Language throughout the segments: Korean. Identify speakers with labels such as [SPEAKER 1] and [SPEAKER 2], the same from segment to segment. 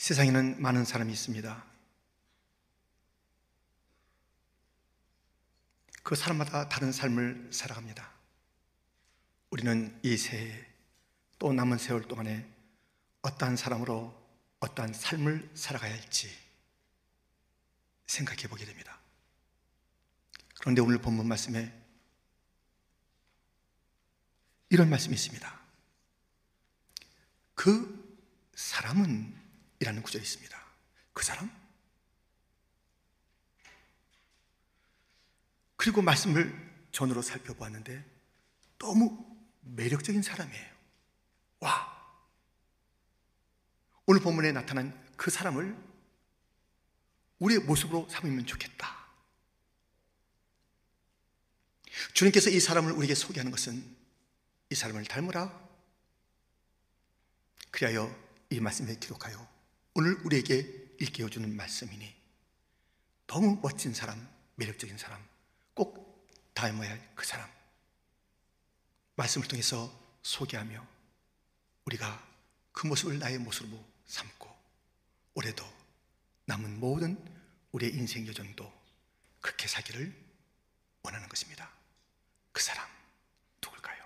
[SPEAKER 1] 세상에는 많은 사람이 있습니다. 그 사람마다 다른 삶을 살아갑니다. 우리는 이 새해 또 남은 세월 동안에 어떠한 사람으로 어떠한 삶을 살아가야 할지 생각해 보게 됩니다. 그런데 오늘 본문 말씀에 이런 말씀이 있습니다. 그 사람은 이라는 구절이 있습니다. 그 사람? 그리고 말씀을 전으로 살펴보았는데 너무 매력적인 사람이에요. 와! 오늘 본문에 나타난 그 사람을 우리의 모습으로 삼으면 좋겠다. 주님께서 이 사람을 우리에게 소개하는 것은 이 사람을 닮으라. 그리하여 이 말씀에 기록하여 오늘 우리에게 일깨워주는 말씀이니 너무 멋진 사람, 매력적인 사람, 꼭 닮아야 할 그 사람. 말씀을 통해서 소개하며 우리가 그 모습을 나의 모습으로 삼고 올해도 남은 모든 우리의 인생 여정도 그렇게 살기를 원하는 것입니다. 그 사람 누굴까요?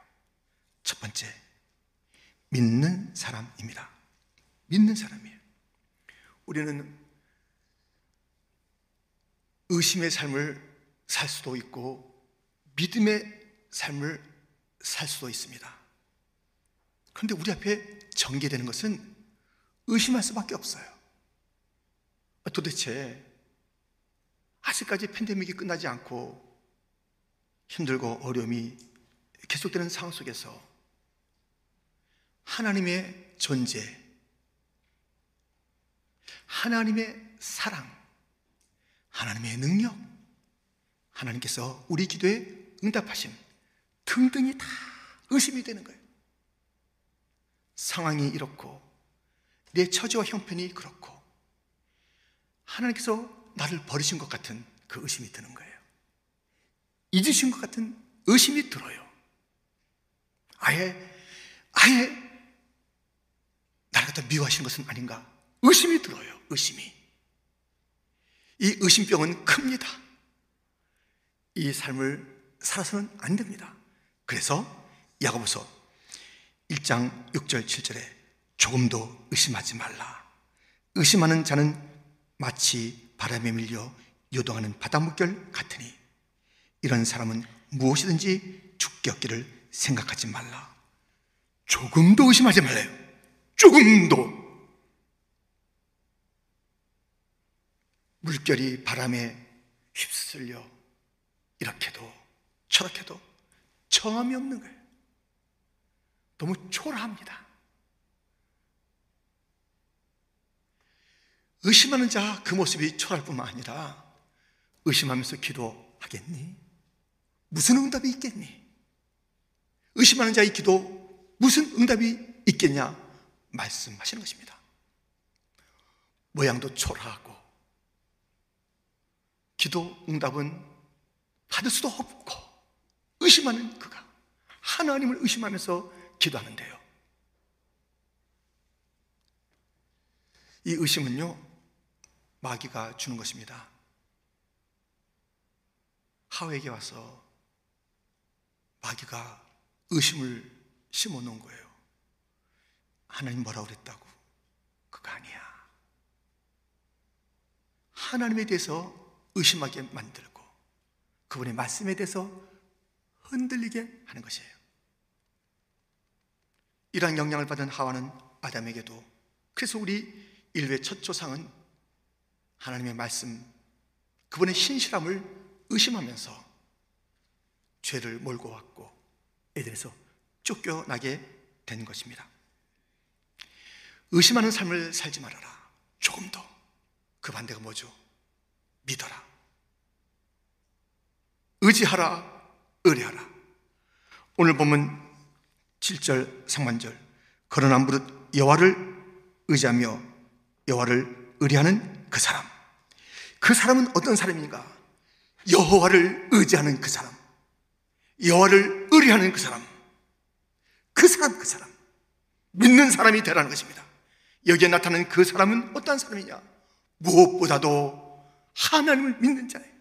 [SPEAKER 1] 첫 번째 믿는 사람입니다. 믿는 사람이에요. 우리는 의심의 삶을 살 수도 있고 믿음의 삶을 살 수도 있습니다. 그런데 우리 앞에 전개되는 것은 의심할 수밖에 없어요. 도대체 아직까지 팬데믹이 끝나지 않고 힘들고 어려움이 계속되는 상황 속에서 하나님의 존재, 하나님의 사랑, 하나님의 능력, 하나님께서 우리 기도에 응답하심 등등이 다 의심이 되는 거예요. 상황이 이렇고, 내 처지와 형편이 그렇고, 하나님께서 나를 버리신 것 같은 그 의심이 드는 거예요. 잊으신 것 같은 의심이 들어요. 아예, 아예, 나를 갖다 미워하시는 것은 아닌가? 의심이 들어요. 의심이. 이 의심병은 큽니다. 이 삶을 살아서는 안 됩니다. 그래서 야고보서 1장 6절 7절에 조금도 의심하지 말라. 의심하는 자는 마치 바람에 밀려 요동하는 바닷물결 같으니 이런 사람은 무엇이든지 죽게 얻기를 생각하지 말라. 조금도 의심하지 말래요. 조금도. 물결이 바람에 휩쓸려 이렇게도 저렇게도 정함이 없는 거예요. 너무 초라합니다. 의심하는 자 그 모습이 초라할 뿐만 아니라 의심하면서 기도하겠니? 무슨 응답이 있겠니? 의심하는 자의 기도 무슨 응답이 있겠냐? 말씀하시는 것입니다. 모양도 초라하고 기도 응답은 받을 수도 없고 의심하는 그가 하나님을 의심하면서 기도하는데요. 이 의심은요, 마귀가 주는 것입니다. 하와에게 와서 마귀가 의심을 심어 놓은 거예요. 하나님 뭐라고 그랬다고? 그거 아니야. 하나님에 대해서 의심하게 만들고 그분의 말씀에 대해서 흔들리게 하는 것이에요. 이러한 영향을 받은 하와는 아담에게도 그래서 우리 인류의 첫 조상은 하나님의 말씀, 그분의 신실함을 의심하면서 죄를 몰고 왔고 에덴에서 쫓겨나게 된 것입니다. 의심하는 삶을 살지 말아라. 조금 더. 그 반대가 뭐죠? 믿어라. 의지하라. 의뢰하라. 오늘 보면 7절 상반절 그러나 무릇 여호와를 의지하며 여호와를 의뢰하는 그 사람. 그 사람은 어떤 사람인가? 여호와를 의지하는 그 사람. 여호와를 의뢰하는 그 사람. 그 사람 그 사람. 믿는 사람이 되라는 것입니다. 여기에 나타나는 그 사람은 어떤 사람이냐? 무엇보다도 하나님을 믿는 자예요.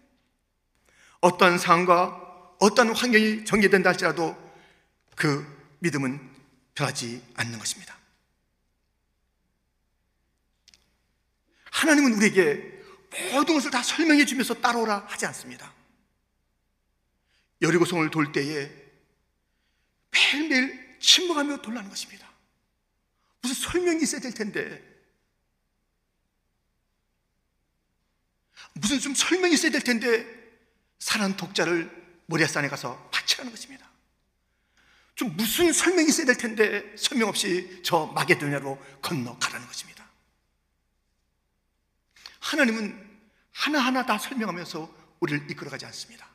[SPEAKER 1] 어떤 상황과 어떤 환경이 전개된다 할지라도 그 믿음은 변하지 않는 것입니다. 하나님은 우리에게 모든 것을 다 설명해 주면서 따라오라 하지 않습니다. 여리고성을 돌 때에 매일매일 침묵하며 돌라는 것입니다. 무슨 설명이 있어야 될 텐데 무슨 좀 설명이 있어야 될 텐데 사는 독자를 모리아산에 가서 바치라는 것입니다. 좀 무슨 설명이 있어야 될 텐데 설명 없이 저 마게도냐로 건너가라는 것입니다. 하나님은 하나하나 다 설명하면서 우리를 이끌어가지 않습니다.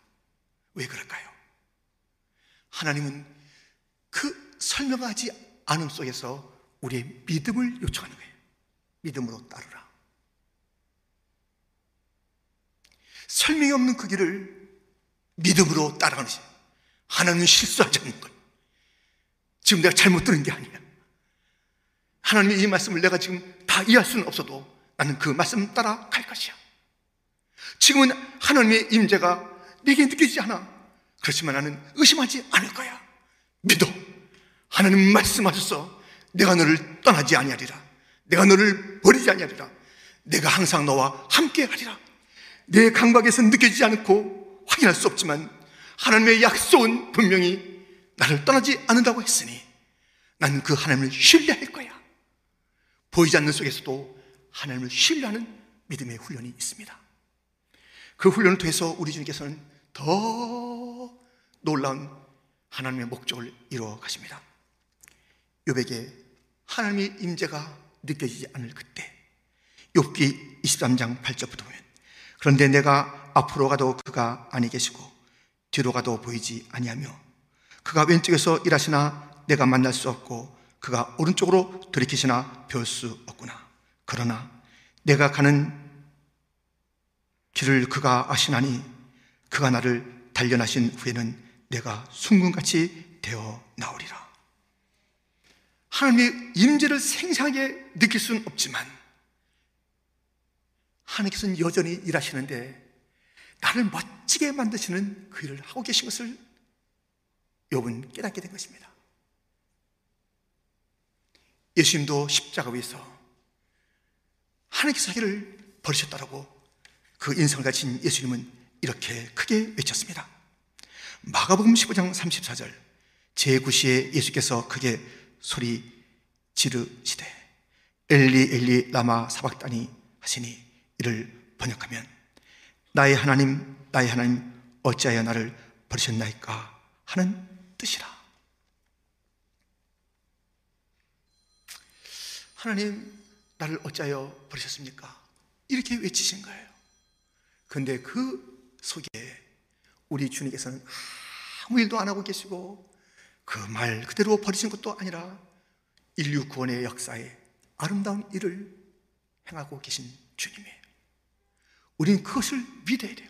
[SPEAKER 1] 왜 그럴까요? 하나님은 그 설명하지 않음 속에서 우리의 믿음을 요청하는 거예요. 믿음으로 따르라. 설명이 없는 그 길을 믿음으로 따라가는 것이 하나님은 실수하지 않는 것. 지금 내가 잘못 들은 게 아니야. 하나님의 이 말씀을 내가 지금 다 이해할 수는 없어도 나는 그 말씀 따라 갈 것이야. 지금은 하나님의 임재가 내게 느껴지지 않아. 그렇지만 나는 의심하지 않을 거야. 믿어. 하나님 말씀하셔서 내가 너를 떠나지 아니하리라. 내가 너를 버리지 아니하리라. 내가 항상 너와 함께 하리라. 내 감각에서 느껴지지 않고 확인할 수 없지만 하나님의 약속은 분명히 나를 떠나지 않는다고 했으니 나는 그 하나님을 신뢰할 거야. 보이지 않는 속에서도 하나님을 신뢰하는 믿음의 훈련이 있습니다. 그 훈련을 통해서 우리 주님께서는 더 놀라운 하나님의 목적을 이루어 가십니다. 요백에 하나님의 임재가 느껴지지 않을 그때 욥기 23장 8절부터 보면 그런데 내가 앞으로 가도 그가 아니 계시고 뒤로 가도 보이지 아니하며 그가 왼쪽에서 일하시나 내가 만날 수 없고 그가 오른쪽으로 들이키시나 배울 수 없구나. 그러나 내가 가는 길을 그가 아시나니 그가 나를 단련하신 후에는 내가 순금같이 되어 나오리라. 하나님의 임재를 생생하게 느낄 수는 없지만 하나님께서는 여전히 일하시는데 나를 멋지게 만드시는 그 일을 하고 계신 것을 욥은 깨닫게 된 것입니다. 예수님도 십자가 위에서 하나님께서 자기를 버리셨다라고 그 인성을 가진 예수님은 이렇게 크게 외쳤습니다. 마가복음 15장 34절 제9시에 예수께서 크게 소리 지르시되 엘리 엘리 라마 사박다니 하시니 이를 번역하면 나의 하나님 나의 하나님 어찌하여 나를 버리셨나이까 하는 뜻이라. 하나님, 나를 어찌하여 버리셨습니까? 이렇게 외치신 거예요. 그런데 그 속에 우리 주님께서는 아무 일도 안 하고 계시고 그 말 그대로 버리신 것도 아니라 인류 구원의 역사에 아름다운 일을 행하고 계신 주님이에요. 우리는 그것을 믿어야 돼요.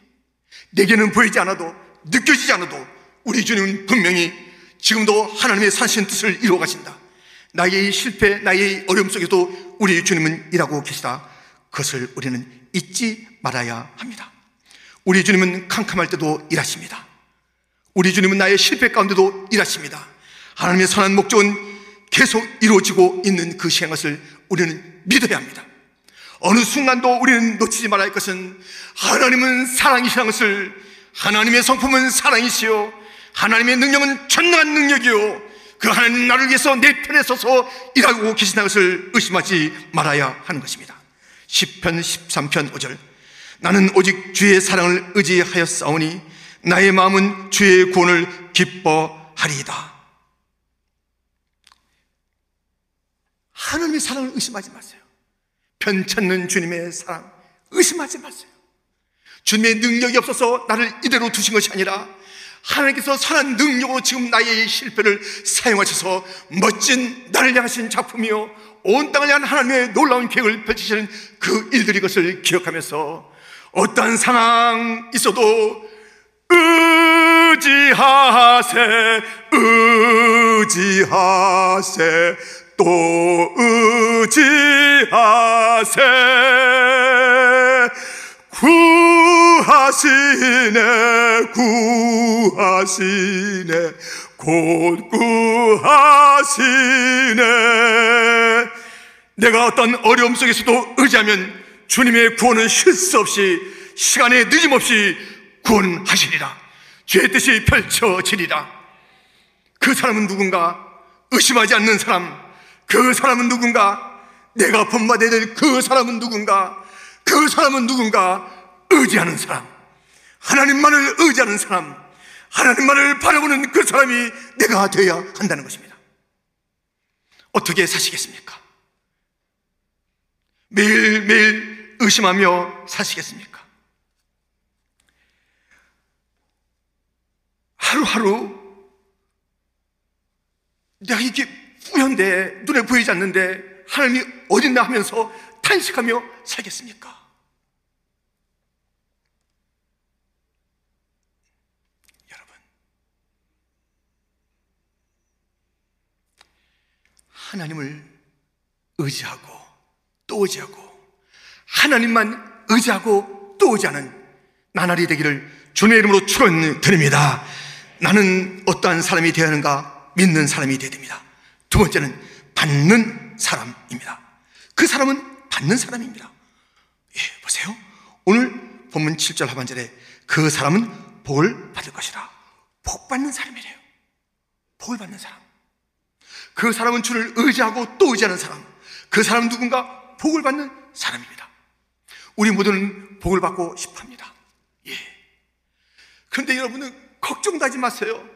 [SPEAKER 1] 내게는 보이지 않아도 느껴지지 않아도 우리 주님은 분명히 지금도 하나님의 사신 뜻을 이루어 가신다. 나의 실패, 나의 어려움 속에도 우리 주님은 일하고 계시다. 그것을 우리는 잊지 말아야 합니다. 우리 주님은 캄캄할 때도 일하십니다. 우리 주님은 나의 실패 가운데도 일하십니다. 하나님의 선한 목적은 계속 이루어지고 있는 그 시행 것을 우리는 믿어야 합니다. 어느 순간도 우리는 놓치지 말아야 할 것은 하나님은 사랑이시라는 것을 하나님의 성품은 사랑이시요 하나님의 능력은 전능한 능력이요. 그 하나님 나를 위해서 내 편에 서서 일하고 계신다는 것을 의심하지 말아야 하는 것입니다. 10편 13편 5절 나는 오직 주의 사랑을 의지하였사오니 나의 마음은 주의 구원을 기뻐하리이다. 하나님의 사랑을 의심하지 마세요. 편찮는 주님의 사랑 의심하지 마세요. 주님의 능력이 없어서 나를 이대로 두신 것이 아니라 하나님께서 선한 능력으로 지금 나의 실패를 사용하셔서 멋진 나를 향하신 작품이요. 온 땅을 향한 하나님의 놀라운 계획을 펼치시는 그 일들이 것을 기억하면서 어떠한 상황 있어도 의지하세, 의지하세, 또 의지하세. 구하시네 구하시네 곧 구하시네. 내가 어떤 어려움 속에서도 의지하면 주님의 구원은 실수 없이 시간에 늦음 없이 구원하시리라. 죄의 뜻이 펼쳐지리라. 그 사람은 누군가 의심하지 않는 사람 그 사람은 누군가? 내가 본받아야 될 그 사람은 누군가? 그 사람은 누군가? 의지하는 사람. 하나님만을 의지하는 사람. 하나님만을 바라보는 그 사람이 내가 되어야 한다는 것입니다. 어떻게 사시겠습니까? 매일매일 의심하며 사시겠습니까? 하루하루 내가 이게 뿌연데 눈에 보이지 않는데 하나님이 어딨나 하면서 탄식하며 살겠습니까? 여러분 하나님을 의지하고 또 의지하고 하나님만 의지하고 또 의지하는 나날이 되기를 주님의 이름으로 축원드립니다. 나는 어떠한 사람이 되어야 하는가 믿는 사람이 되어야 됩니다. 두 번째는 받는 사람입니다. 그 사람은 받는 사람입니다. 예, 보세요. 오늘 본문 7절 하반절에 그 사람은 복을 받을 것이라. 복 받는 사람이래요. 복을 받는 사람. 그 사람은 주를 의지하고 또 의지하는 사람. 그 사람은 누군가 복을 받는 사람입니다. 우리 모두는 복을 받고 싶어 합니다. 예. 그런데 여러분은 걱정도 하지 마세요.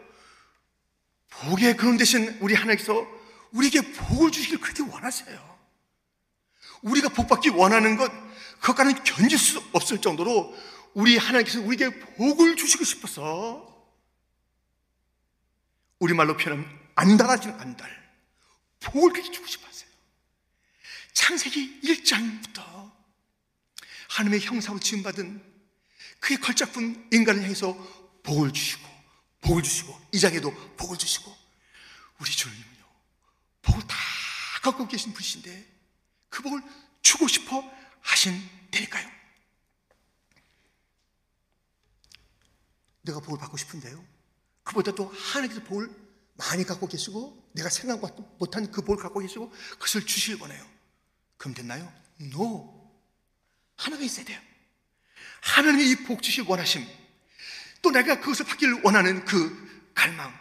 [SPEAKER 1] 복의 그런 대신 우리 하나님께서 우리에게 복을 주시길 그렇게 원하세요. 우리가 복받기 원하는 것, 그것과는 견딜 수 없을 정도로 우리 하나님께서 우리에게 복을 주시고 싶어서 우리말로 표현하면 안달하지는 안달. 복을 그렇게 주고 싶었어요. 창세기 1장부터 하나님의 형상으로 지음받은 그의 걸작품 인간을 향해서 복을 주시고 복을 주시고 이 장에도 복을 주시고 우리 주님은요 복을 다 갖고 계신 분이신데 그 복을 주고 싶어 하신다니까요? 내가 복을 받고 싶은데요. 그보다도 하나님께서 복을 많이 갖고 계시고 내가 생각 못한 그 복을 갖고 계시고 그것을 주실 거네요. 그럼 됐나요? No. 하나가 있어야 돼요. 하나님의 이복 주실 원하심. 또 내가 그것을 받기를 원하는 그 갈망.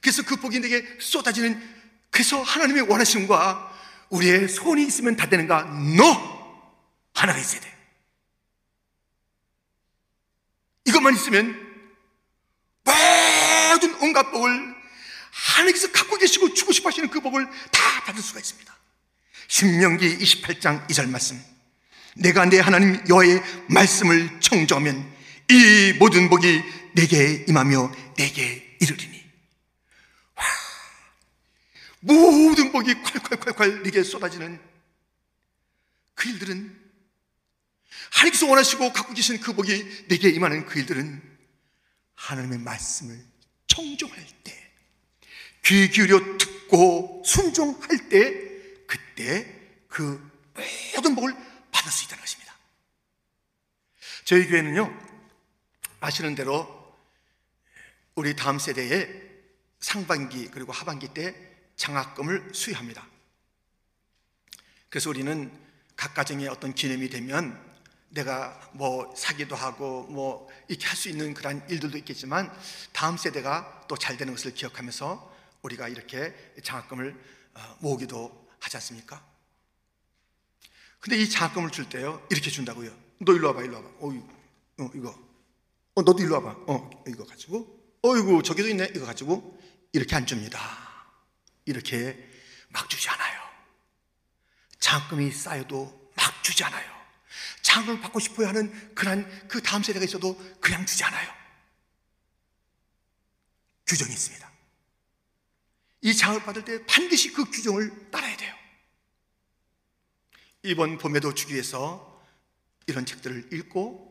[SPEAKER 1] 그래서 그 복이 내게 쏟아지는 그래서 하나님의 원하심과 우리의 소원이 있으면 다 되는가? No! 하나가 있어야 돼 이것만 있으면 모든 온갖 복을 하나님께서 갖고 계시고 주고 싶어 하시는 그 복을 다 받을 수가 있습니다 신명기 28장 2절 말씀 내가 내 하나님 여호와의 말씀을 청정하면 이 모든 복이 내게 임하며 내게 이르리니 와, 모든 복이 콸콸콸콸 내게 쏟아지는 그 일들은 하나님께서 원하시고 갖고 계신 그 복이 내게 임하는 그 일들은 하나님의 말씀을 청종할 때, 귀 기울여 듣고 순종할 때, 그때 그 모든 복을 받을 수 있다는 것입니다. 저희 교회는요, 아시는 대로 우리 다음 세대에 상반기 그리고 하반기 때 장학금을 수여합니다. 그래서 우리는 각 가정의 어떤 기념이 되면 내가 뭐 사기도 하고 뭐 이렇게 할 수 있는 그런 일들도 있겠지만 다음 세대가 또 잘 되는 것을 기억하면서 우리가 이렇게 장학금을 어, 모으기도 하지 않습니까? 근데 이 장학금을 줄 때요 이렇게 준다고요. 너 일로 와봐, 일로 와봐. 어, 어 이거. 어, 너도 일로 와봐. 어, 이거 가지고. 어이구, 저기도 있네. 이거 가지고. 이렇게 안 줍니다. 이렇게 막 주지 않아요. 장학금이 쌓여도 막 주지 않아요. 장학금을 받고 싶어야 하는 그런 그 다음 세대가 있어도 그냥 주지 않아요. 규정이 있습니다. 이 장을 받을 때 반드시 그 규정을 따라야 돼요. 이번 봄에도 주기 위해서 이런 책들을 읽고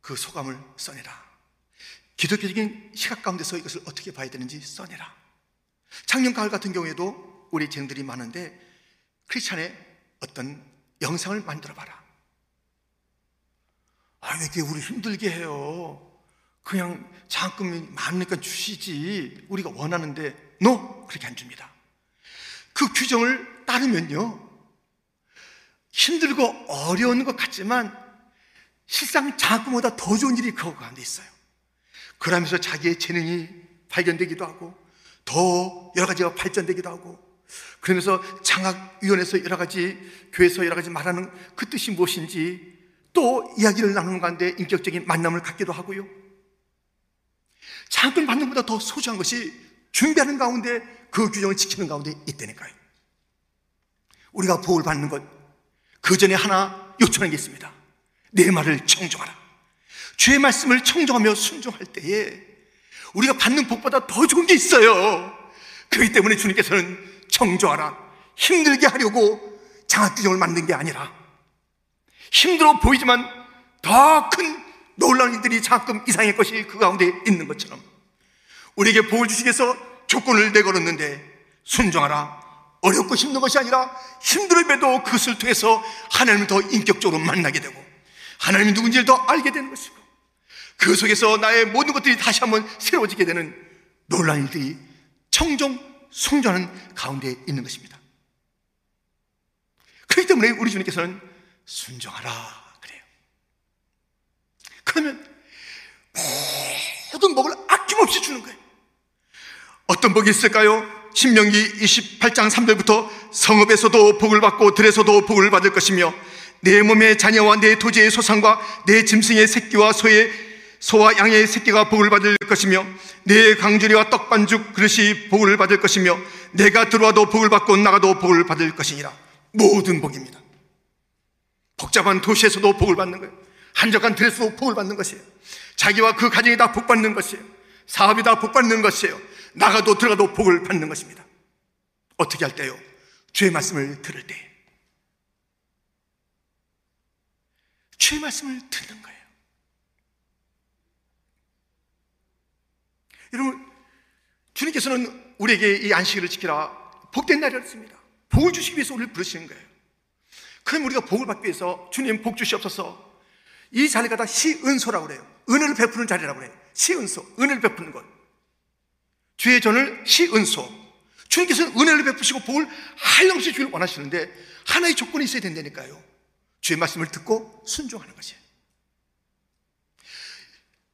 [SPEAKER 1] 그 소감을 써내라. 기독교적인 시각 가운데서 이것을 어떻게 봐야 되는지 써내라. 작년 가을 같은 경우에도 우리 재능들이 많은데 크리스찬의 어떤 영상을 만들어 봐라. 아, 왜 이렇게 우리 힘들게 해요? 그냥 장학금이 많으니까 주시지. 우리가 원하는데, 노! 그렇게 안 줍니다. 그 규정을 따르면요. 힘들고 어려운 것 같지만 실상 장학금보다 더 좋은 일이 그 가운데 있어요. 그러면서 자기의 재능이 발견되기도 하고 더 여러 가지가 발전되기도 하고 그러면서 장학위원회에서 여러 가지 교회에서 여러 가지 말하는 그 뜻이 무엇인지 또 이야기를 나누는 가운데 인격적인 만남을 갖기도 하고요. 장학금 받는 것보다 더 소중한 것이 준비하는 가운데 그 규정을 지키는 가운데 있다니까요. 우리가 복을 받는 것, 그 전에 하나 요청하는 게 있습니다. 내 말을 청정하라. 주의 말씀을 청정하며 순종할 때에 우리가 받는 복보다 더 좋은 게 있어요. 그렇기 때문에 주님께서는 청정하라. 힘들게 하려고 장학규정을 만든 게 아니라 힘들어 보이지만 더 큰 놀라운 일들이 장학금 이상의 것이 그 가운데 있는 것처럼 우리에게 복을 주시기 위해서 조건을 내걸었는데 순종하라. 어렵고 힘든 것이 아니라 힘들음에도 그것을 통해서 하나님을 더 인격적으로 만나게 되고 하나님이 누군지를 더 알게 되는 것이고 그 속에서 나의 모든 것들이 다시 한번 새로워지게 되는 놀라운 일들이 청정 성전하는 가운데 있는 것입니다. 그렇기 때문에 우리 주님께서는 순종하라 그래요. 그러면 모든 복을 아낌없이 주는 거예요. 어떤 복이 있을까요? 신명기 28장 3절부터 성읍에서도 복을 받고 들에서도 복을 받을 것이며 내 몸의 자녀와 내 토지의 소산과 내 짐승의 새끼와 소의 소와 양의 새끼가 복을 받을 것이며 내 강주리와 떡 반죽 그릇이 복을 받을 것이며 내가 들어와도 복을 받고 나가도 복을 받을 것이니라. 모든 복입니다. 복잡한 도시에서도 복을 받는 거예요. 한적한 들에서도 복을 받는 것이에요. 자기와 그 가정이 다 복 받는 것이에요. 사업이 다 복 받는 것이에요. 나가도 들어가도 복을 받는 것입니다. 어떻게 할 때요? 주의 말씀을 들을 때. 주의 말씀을 듣는 거예요. 여러분, 주님께서는 우리에게 이 안식일을 지키라 복된 날이었습니다. 복을 주시기 위해서 우리를 부르시는 거예요. 그럼 우리가 복을 받기 위해서 주님 복 주시옵소서 이 자리가 다 시은소라고 그래요. 은혜를 베푸는 자리라고 그래요. 시은소, 은혜를 베푸는 것. 주의 전을 시은소. 주님께서는 은혜를 베푸시고 복을 한없이 주길 원하시는데 하나의 조건이 있어야 된다니까요. 주의 말씀을 듣고 순종하는 것이에요.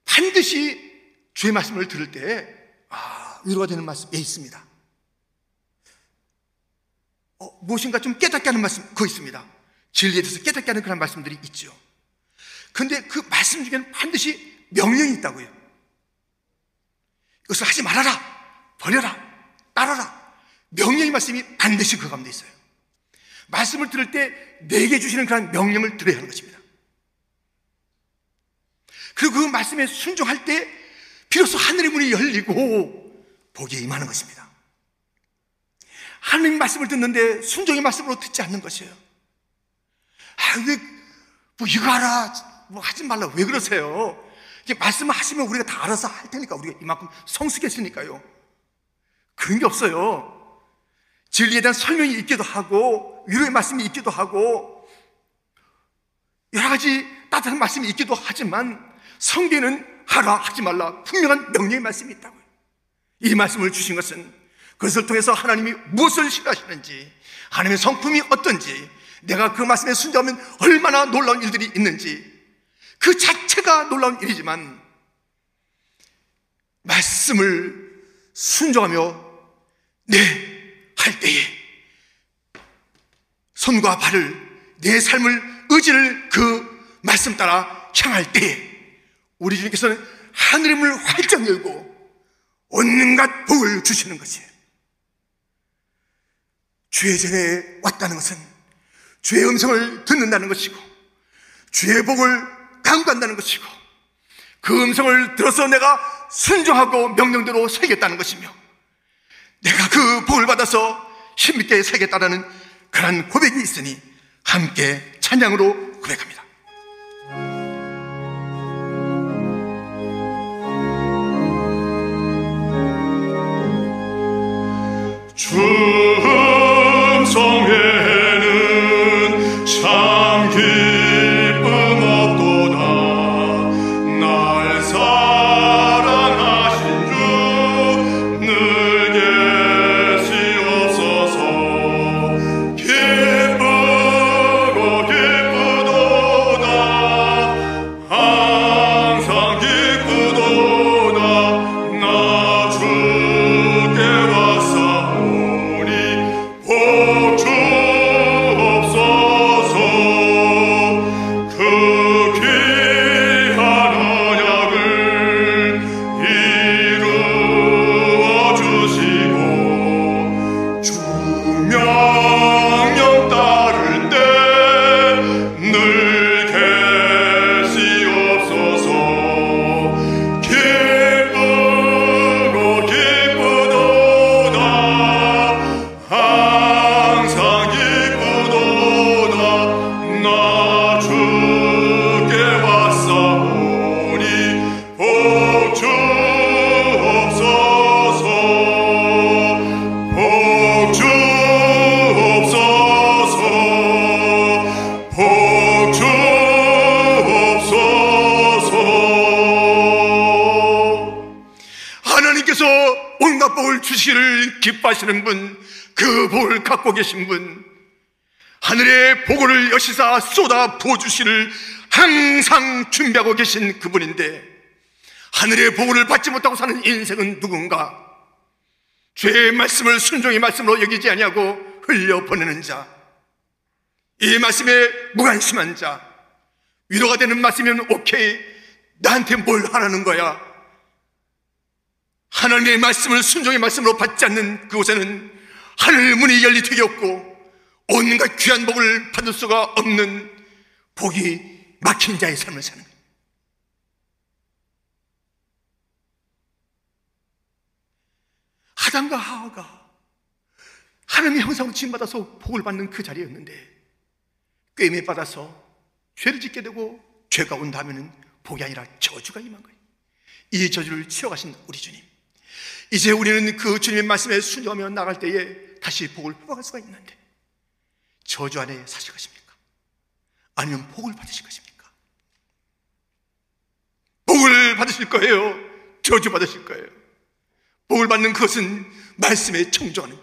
[SPEAKER 1] 반드시 주의 말씀을 들을 때, 아, 위로가 되는 말씀에 있습니다. 어, 무엇인가 좀 깨닫게 하는 말씀, 그거 있습니다. 진리에 대해서 깨닫게 하는 그런 말씀들이 있죠. 근데 그 말씀 중에는 반드시 명령이 있다고요. 이것을 하지 말아라, 버려라, 따라라. 명령의 말씀이 반드시 그 가운데 있어요. 말씀을 들을 때 내게 주시는 그런 명령을 들어야 하는 것입니다. 그리고 그 말씀에 순종할 때 비로소 하늘의 문이 열리고 복이 임하는 것입니다. 하나님 말씀을 듣는데 순종의 말씀으로 듣지 않는 것이에요. 아, 왜, 뭐 이거 하라, 뭐 하지 말라, 왜 그러세요? 이제 말씀을 하시면 우리가 다 알아서 할 테니까, 우리가 이만큼 성숙했으니까요. 그런 게 없어요. 진리에 대한 설명이 있기도 하고 위로의 말씀이 있기도 하고 여러 가지 따뜻한 말씀이 있기도 하지만 성경에는 하라 하지 말라 분명한 명령의 말씀이 있다고요. 이 말씀을 주신 것은 그것을 통해서 하나님이 무엇을 싫어하시는지 하나님의 성품이 어떤지 내가 그 말씀에 순종하면 얼마나 놀라운 일들이 있는지 그 자체가 놀라운 일이지만 말씀을 순종하며 내할 때에 손과 발을 내 삶을 의지를 그 말씀 따라 향할 때에 우리 주님께서는 하늘의 문을 활짝 열고 온갖 복을 주시는 것이에요. 주의 전에 왔다는 것은 주의 음성을 듣는다는 것이고 주의 복을 강구한다는 것이고 그 음성을 들어서 내가 순종하고 명령대로 살겠다는 것이며 내가 그 복을 받아서 힘있게 살겠다라는 그런 고백이 있으니 함께 찬양으로 고백합니다.
[SPEAKER 2] 주
[SPEAKER 1] 기뻐하시는 분, 그 복을 갖고 계신 분, 하늘의 복을 여시사 쏟아 부어주시를 항상 준비하고 계신 그분인데, 하늘의 복을 받지 못하고 사는 인생은 누군가? 죄의 말씀을 순종의 말씀으로 여기지 아니하고 흘려보내는 자, 이 말씀에 무관심한 자, 위로가 되는 말씀이면 오케이, 나한테 뭘 하라는 거야? 하나님의 말씀을 순종의 말씀으로 받지 않는 그곳에는 하늘 문이 열리 되게 없고 온갖 귀한 복을 받을 수가 없는 복이 막힌 자의 삶을 사는 거예요. 아담과 하와가 하나님의 형상으로 지음받아서 복을 받는 그 자리였는데 꿰매 받아서 죄를 짓게 되고 죄가 온다면 복이 아니라 저주가 임한 거예요. 이 저주를 치워가신 우리 주님. 이제 우리는 그 주님의 말씀에 순종하며 나갈 때에 다시 복을 뽑아갈 수가 있는데 저주 안에 사실 것입니까? 아니면 복을 받으실 것입니까? 복을 받으실 거예요? 저주 받으실 거예요? 복을 받는 것은 말씀에 청조하는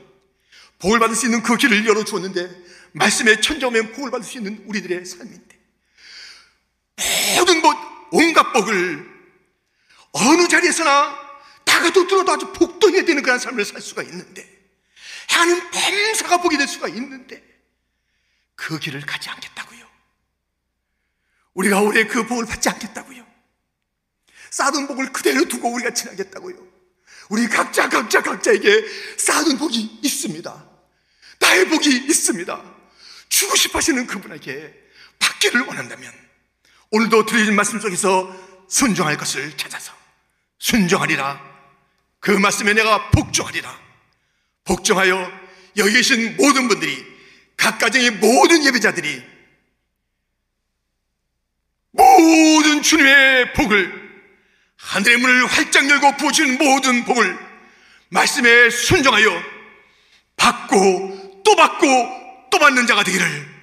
[SPEAKER 1] 복을 받을 수 있는 그 길을 열어주었는데 말씀에 천정하면 복을 받을 수 있는 우리들의 삶인데 모든 것, 온갖 복을 어느 자리에서나 다가도 들어도 아주 복덩이가 되는 그런 삶을 살 수가 있는데 하는 범사가 복이 될 수가 있는데 그 길을 가지 않겠다고요. 우리가 올해 그 복을 받지 않겠다고요. 쌓은 복을 그대로 두고 우리가 지나겠다고요. 우리 각자 각자 각자에게 쌓은 복이 있습니다. 나의 복이 있습니다. 주고 싶어 하시는 그분에게 받기를 원한다면 오늘도 드리는 말씀 속에서 순종할 것을 찾아서 순종하리라 그 말씀에 내가 복종하리라 복종하여 여기 계신 모든 분들이 각 가정의 모든 예배자들이 모든 주님의 복을 하늘의 문을 활짝 열고 부어주는 모든 복을 말씀에 순종하여 받고 또 받고 또 받는 자가 되기를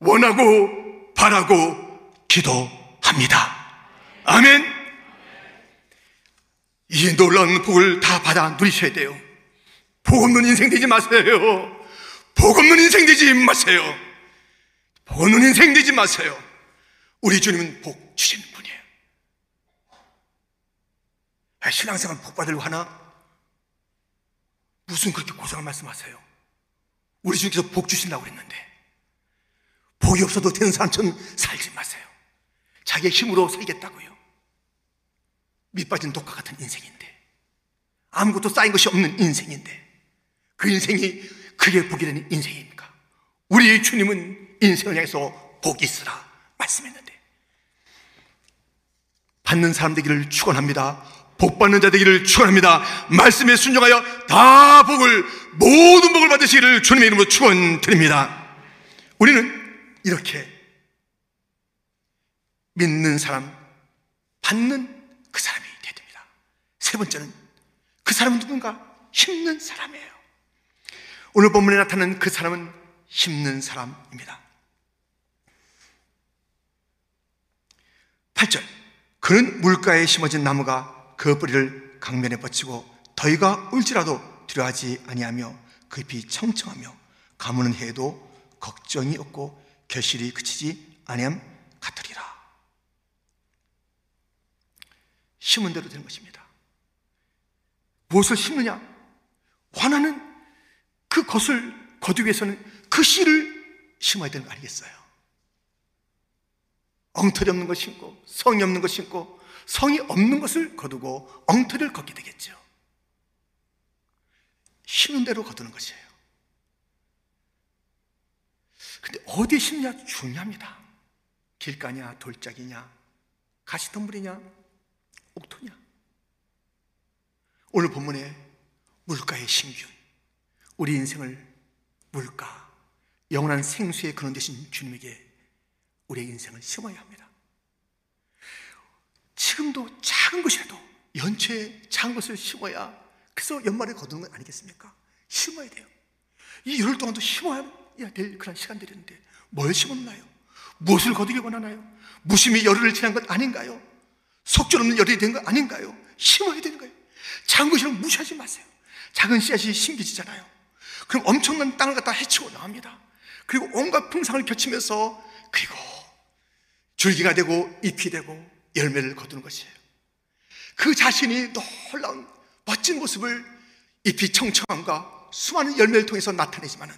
[SPEAKER 1] 원하고 바라고 기도합니다. 아멘. 이 놀라운 복을 다 받아 누리셔야 돼요. 복 없는 인생 되지 마세요. 복 없는 인생 되지 마세요. 복 없는 인생 되지 마세요. 우리 주님은 복 주시는 분이에요. 아, 신앙생활 복 받으려고 하나? 무슨 그렇게 고상한 말씀하세요? 우리 주님께서 복 주신다고 그랬는데 복이 없어도 되는 사람처럼 살지 마세요. 자기의 힘으로 살겠다고요. 밑빠진 독과 같은 인생인데 아무것도 쌓인 것이 없는 인생인데 그 인생이 그게 복이 되는 인생입니까? 우리 주님은 인생을 향해서 복이 있으라 말씀했는데 받는 사람 되기를 축원합니다. 복 받는 자 되기를 축원합니다. 말씀에 순종하여 다 복을 모든 복을 받으시기를 주님의 이름으로 축원드립니다. 우리는 이렇게 믿는 사람, 받는 그 됩니다. 세 번째는 그 사람은 누군가? 힘든 사람이에요. 오늘 본문에 나타나는 그 사람은 심는 사람입니다. 8절. 그는 물가에 심어진 나무가 그 뿌리를 강면에 뻗치고 더위가 올지라도 두려워하지 아니하며 그 잎이 청청하며 가무는 해도 걱정이 없고 결실이 그치지 아니함 같으리라. 심은 대로 되는 것입니다. 무엇을 심느냐? 화나는 그 것을 거두기 위해서는 그 씨를 심어야 되는 거 아니겠어요? 엉터리 없는 것 심고 성이 없는 것 심고 성이 없는 것을 거두고 엉터리를 걷게 되겠죠. 심는 대로 거두는 것이에요. 근데 어디에 심냐 중요합니다. 길가냐, 돌짝이냐, 가시덤불이냐, 옥토냐. 오늘 본문에 물가의 신균, 우리 인생을 물가, 영원한 생수의 근원 되신 주님에게 우리의 인생을 심어야 합니다. 지금도 작은 것이라도 연초에 작은 것을 심어야 그래서 연말에 거두는 건 아니겠습니까? 심어야 돼요. 이 열흘 동안도 심어야 될 그런 시간들인데 뭘 심었나요? 무엇을 거두기 원하나요? 무심히 열흘을 지난 것 아닌가요? 속절 없는 열흘이 된것 아닌가요? 심어야 되는 거예요. 작은 것이라면 무시하지 마세요. 작은 씨앗이 심겨지잖아요. 그럼 엄청난 땅을 갖다 해치고 나옵니다. 그리고 온갖 풍상을 겹치면서 그리고 줄기가 되고 잎이 되고 열매를 거두는 것이에요. 그 자신이 놀라운 멋진 모습을 잎이 청청함과 수많은 열매를 통해서 나타내지만은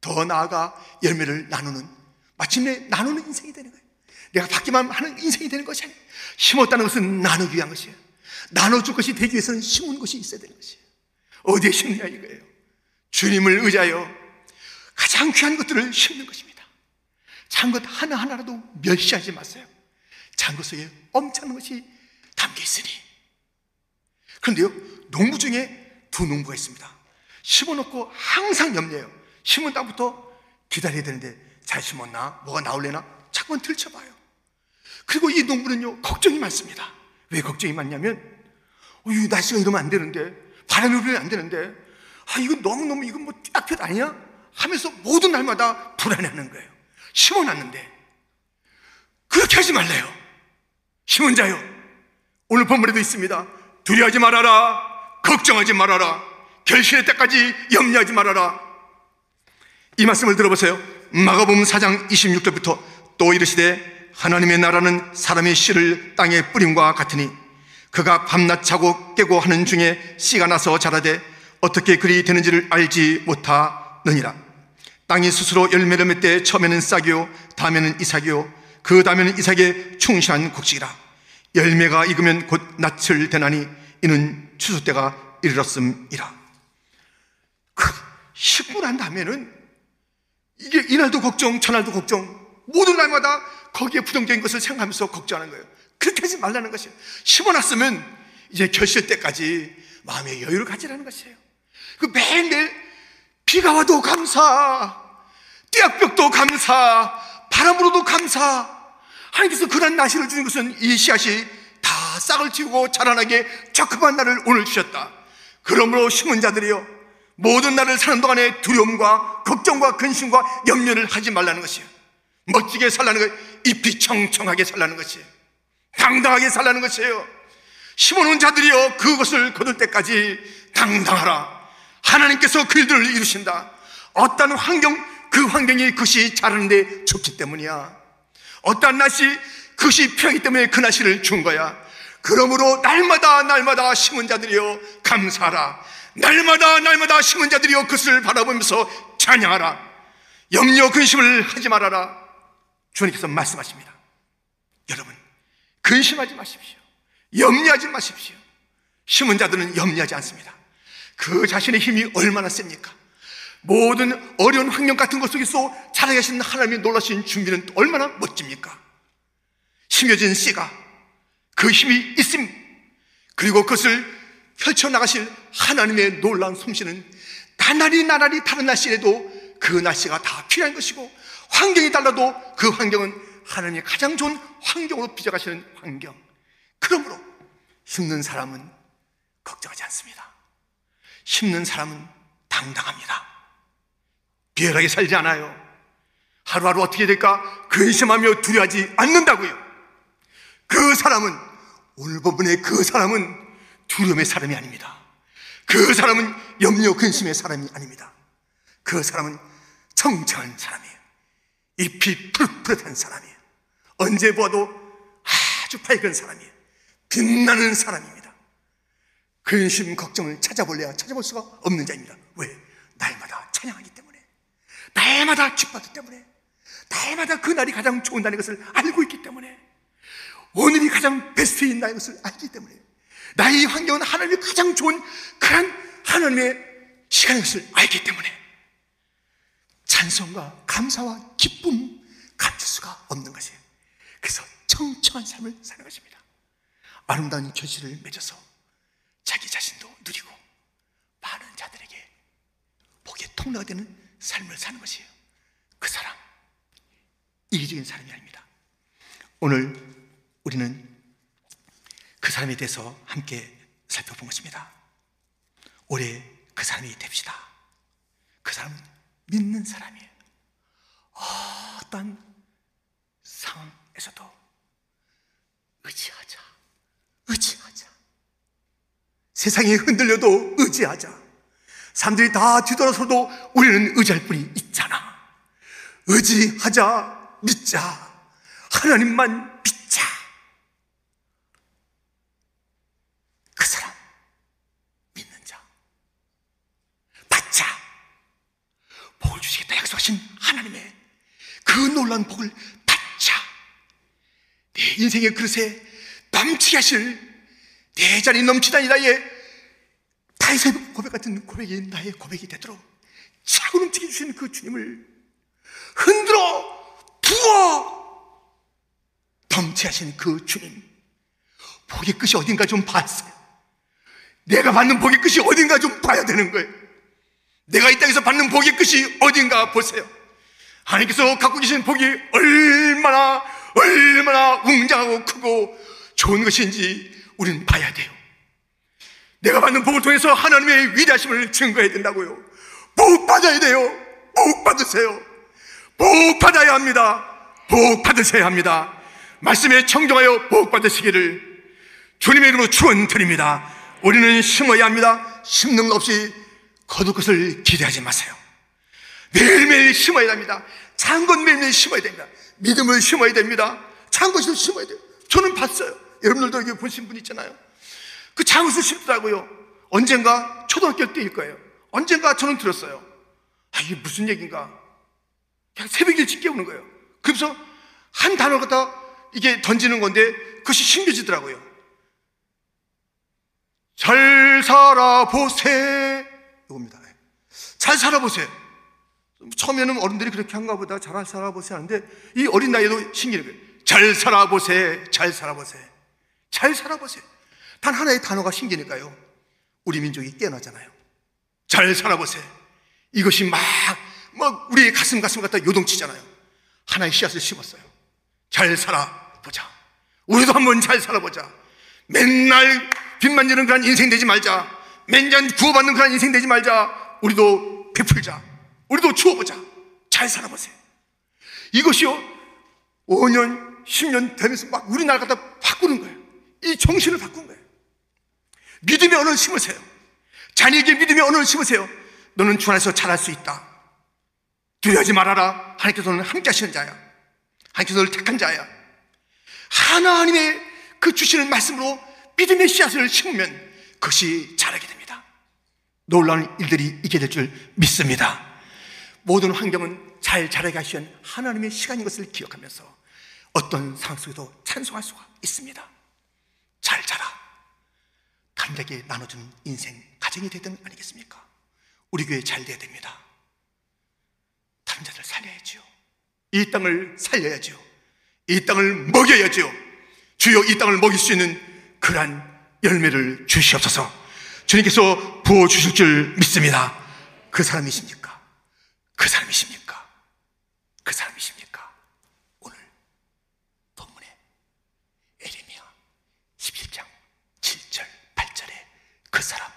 [SPEAKER 1] 더 나아가 열매를 나누는 마침내 나누는 인생이 되는 거예요. 내가 받기만 하는 인생이 되는 것이 아니에요. 심었다는 것은 나누기 위한 것이에요. 나눠줄 것이 되기 위해서는 심은 것이 있어야 되는 것이에요. 어디에 심냐 이거예요. 주님을 의지하여 가장 귀한 것들을 심는 것입니다. 작은 것 하나하나라도 멸시하지 마세요. 작은 것 속에 엄청난 것이 담겨 있으니. 그런데요, 농부 중에 두 농부가 있습니다. 심어놓고 항상 염려해요. 심은 땅부터 기다려야 되는데 잘 심었나? 뭐가 나올래나? 자꾸만 들춰봐요. 그리고 이 농부는요, 걱정이 많습니다. 왜 걱정이 많냐면, 어, 이 날씨가 이러면 안 되는데, 바람이 불면 안 되는데, 아, 이거 너무너무, 이건 뭐딱 아니야? 하면서 모든 날마다 불안해하는 거예요. 심어놨는데. 그렇게 하지 말래요. 심은 자요. 오늘 본문에도 있습니다. 두려워하지 말아라. 걱정하지 말아라. 결실의 때까지 염려하지 말아라. 이 말씀을 들어보세요. 마가복음 4장 26절부터 또 이르시되 하나님의 나라는 사람의 씨를 땅에 뿌림과 같으니 그가 밤낮 자고 깨고 하는 중에 씨가 나서 자라되 어떻게 그리 되는지를 알지 못하느니라. 땅이 스스로 열매를 맺되 처음에는 싹이요 다음에는 이삭이요 그 다음에는 이삭의 충실한 곡식이라 열매가 익으면 곧 낯을 대나니 이는 추수 때가 이르렀음이라. 그 10분 한 다음에는 이게 이날도 걱정, 저날도 걱정, 모든 날마다 거기에 부정적인 것을 생각하면서 걱정하는 거예요. 그렇게 하지 말라는 것이에요. 심어놨으면 이제 결실 때까지 마음의 여유를 가지라는 것이에요. 그 매일매일 비가 와도 감사, 떼약벽도 감사, 바람으로도 감사. 하나님께서 그런 날씨를 주는 것은 이 씨앗이 다 싹을 틔우고 자라나게 적합한 날을 오늘 주셨다. 그러므로 심은 자들이여 모든 날을 사는 동안에 두려움과 걱정과 근심과 염려를 하지 말라는 것이에요. 멋지게 살라는 것, 잎이 청청하게 살라는 것이에요. 당당하게 살라는 것이에요. 심어놓은 자들이여 그것을 거둘 때까지 당당하라. 하나님께서 그 일들을 이루신다. 어떤 환경, 그 환경이 그것이 자라는데 좋기 때문이야. 어떤 날씨, 그것이 필요하기 때문에 그 날씨를 준 거야. 그러므로 날마다 날마다 심은 자들이여 감사하라. 날마다 날마다 심은 자들이여 그것을 바라보면서 찬양하라. 염려 근심을 하지 말아라. 주님께서 말씀하십니다. 여러분, 근심하지 마십시오. 염려하지 마십시오. 심은 자들은 염려하지 않습니다. 그 자신의 힘이 얼마나 셉니까? 모든 어려운 환경 같은 것 속에서 하신 하나님의 놀라신 준비는 얼마나 멋집니까? 심겨진 씨가 그 힘이 있음 그리고 그것을 펼쳐나가실 하나님의 놀라운 솜씨는 나날이 나날이 다른 날씨에도 그 날씨가 다 필요한 것이고 환경이 달라도 그 환경은 하나님의 가장 좋은 환경으로 빚어가시는 환경 그러므로 심는 사람은 걱정하지 않습니다 심는 사람은 당당합니다 비열하게 살지 않아요. 하루하루 어떻게 될까 근심하며 두려워하지 않는다고요. 그 사람은 오늘 본문의 그 사람은 두려움의 사람이 아닙니다. 그 사람은 염려 근심의 사람이 아닙니다. 그 사람은 청정한 사람이에요. 잎이 푸릇푸릇한 사람이에요. 언제 보아도 아주 밝은 사람이에요. 빛나는 사람입니다. 근심, 걱정을 찾아볼래야 찾아볼 수가 없는 자입니다. 왜? 날마다 찬양하기 때문에. 날마다 기뻐하기 때문에. 날마다 그날이 가장 좋은 날인 것을 알고 있기 때문에. 오늘이 가장 베스트인 날인 것을 알기 때문에. 나의 환경은 하나님의 가장 좋은 그런 하나님의 시간인 것을 알기 때문에. 찬송과 감사와 기쁨 감출 수가 없는 것이에요. 그래서 청청한 삶을 사는 것입니다. 아름다운 결실을 맺어서 자기 자신도 누리고 많은 자들에게 복의 통로가 되는 삶을 사는 것이에요. 그 사람 이기적인 사람이 아닙니다. 오늘 우리는 그 사람에 대해서 함께 살펴본 것입니다. 올해 그 사람이 됩시다. 그 사람은 믿는 사람이에요. 어떤 상황 에서도 의지하자. 의지하자. 세상이 흔들려도 의지하자. 사람들이 다 뒤돌아서도 우리는 의지할 뿐이 있잖아. 의지하자. 믿자. 하나님만 믿자. 그 사람 믿는 자. 받자. 복을 주시겠다 약속하신 하나님의 그 놀라운 복을 받자. 내 인생의 그릇에 넘치게 하실 내 자리 넘치다니 나의 다윗의 고백 같은 고백이 나의 고백이 되도록 차고 넘치게 주신 그 주님을 흔들어 부어 넘치게 하신 그 주님. 복의 끝이 어딘가 좀 봤어요. 내가 받는 복의 끝이 어딘가 좀 봐야 되는 거예요. 내가 이 땅에서 받는 복의 끝이 어딘가 보세요. 하나님께서 갖고 계신 복이 얼마나 얼마나 웅장하고 크고 좋은 것인지 우리는 봐야 돼요. 내가 받는 복을 통해서 하나님의 위대하심을 증거해야 된다고요. 복 받아야 돼요. 복 받으세요. 복 받아야 합니다. 복 받으셔야 합니다. 말씀에 청정하여 복 받으시기를 주님의 이름으로 축원드립니다. 우리는 심어야 합니다. 심는 것 없이 거둘 것을 기대하지 마세요. 매일매일 심어야. 작은 것 매일매일 심어야 됩니다. 믿음을 심어야 됩니다. 작은 것을 심어야 돼요. 저는 봤어요. 여러분들도 여기 보신 분 있잖아요. 그 작은 것을 심더라고요. 언젠가 초등학교 때일 거예요. 언젠가 저는 들었어요. 아, 이게 무슨 얘기인가? 그냥 새벽 일찍 깨우는 거예요. 그래서 한 단어 갖다 이게 던지는 건데 그것이 신겨지더라고요. 잘 살아보세. 이겁니다. 잘 살아보세요. 처음에는 어른들이 그렇게 한가 보다 잘 살아보세 하는데 이 어린 나이에도 신기는 거예요. 잘 살아보세, 잘 살아보세, 잘 살아보세. 단 하나의 단어가 신기니까요. 우리 민족이 깨어나잖아요. 잘 살아보세. 이것이 막, 막 우리의 가슴 가슴 갖다 요동치잖아요. 하나의 씨앗을 심었어요. 잘 살아보자. 우리도 한번 잘 살아보자. 맨날 빚 만지는 그런 인생 되지 말자. 맨날 구호받는 그런 인생 되지 말자. 우리도 베풀자. 우리도 주어보자. 잘 살아보세요. 이것이요, 5년, 10년 되면서 막 우리나라 갖다 바꾸는 거예요. 이 정신을 바꾼 거예요. 믿음의 언어를 심으세요. 자녀에게 믿음의 언어를 심으세요. 너는 주 안에서 잘할 수 있다. 두려워하지 말아라. 하나님께서 는 함께 하시는 자야. 하나님께서 너를 택한 자야. 하나님의 그 주시는 말씀으로 믿음의 씨앗을 심으면 그것이 자라게 됩니다. 놀라운 일들이 있게 될 줄 믿습니다. 모든 환경은 잘 자라게 하시는 하나님의 시간인 것을 기억하면서 어떤 상황 속에도 찬송할 수가 있습니다. 잘 자라. 남에게 나눠주는 인생, 가정이 되든 아니겠습니까? 우리 교회 잘 돼야 됩니다. 다른 자들 살려야지요. 이 땅을 살려야지요. 이 땅을 먹여야지요. 주여 이 땅을 먹일 수 있는 그러한 열매를 주시옵소서. 주님께서 부어 주실 줄 믿습니다. 그 사람이십니까? 그 사람이십니까? 그 사람이십니까? 오늘 본문에 에레미야 11장 7절 8절에 그 사람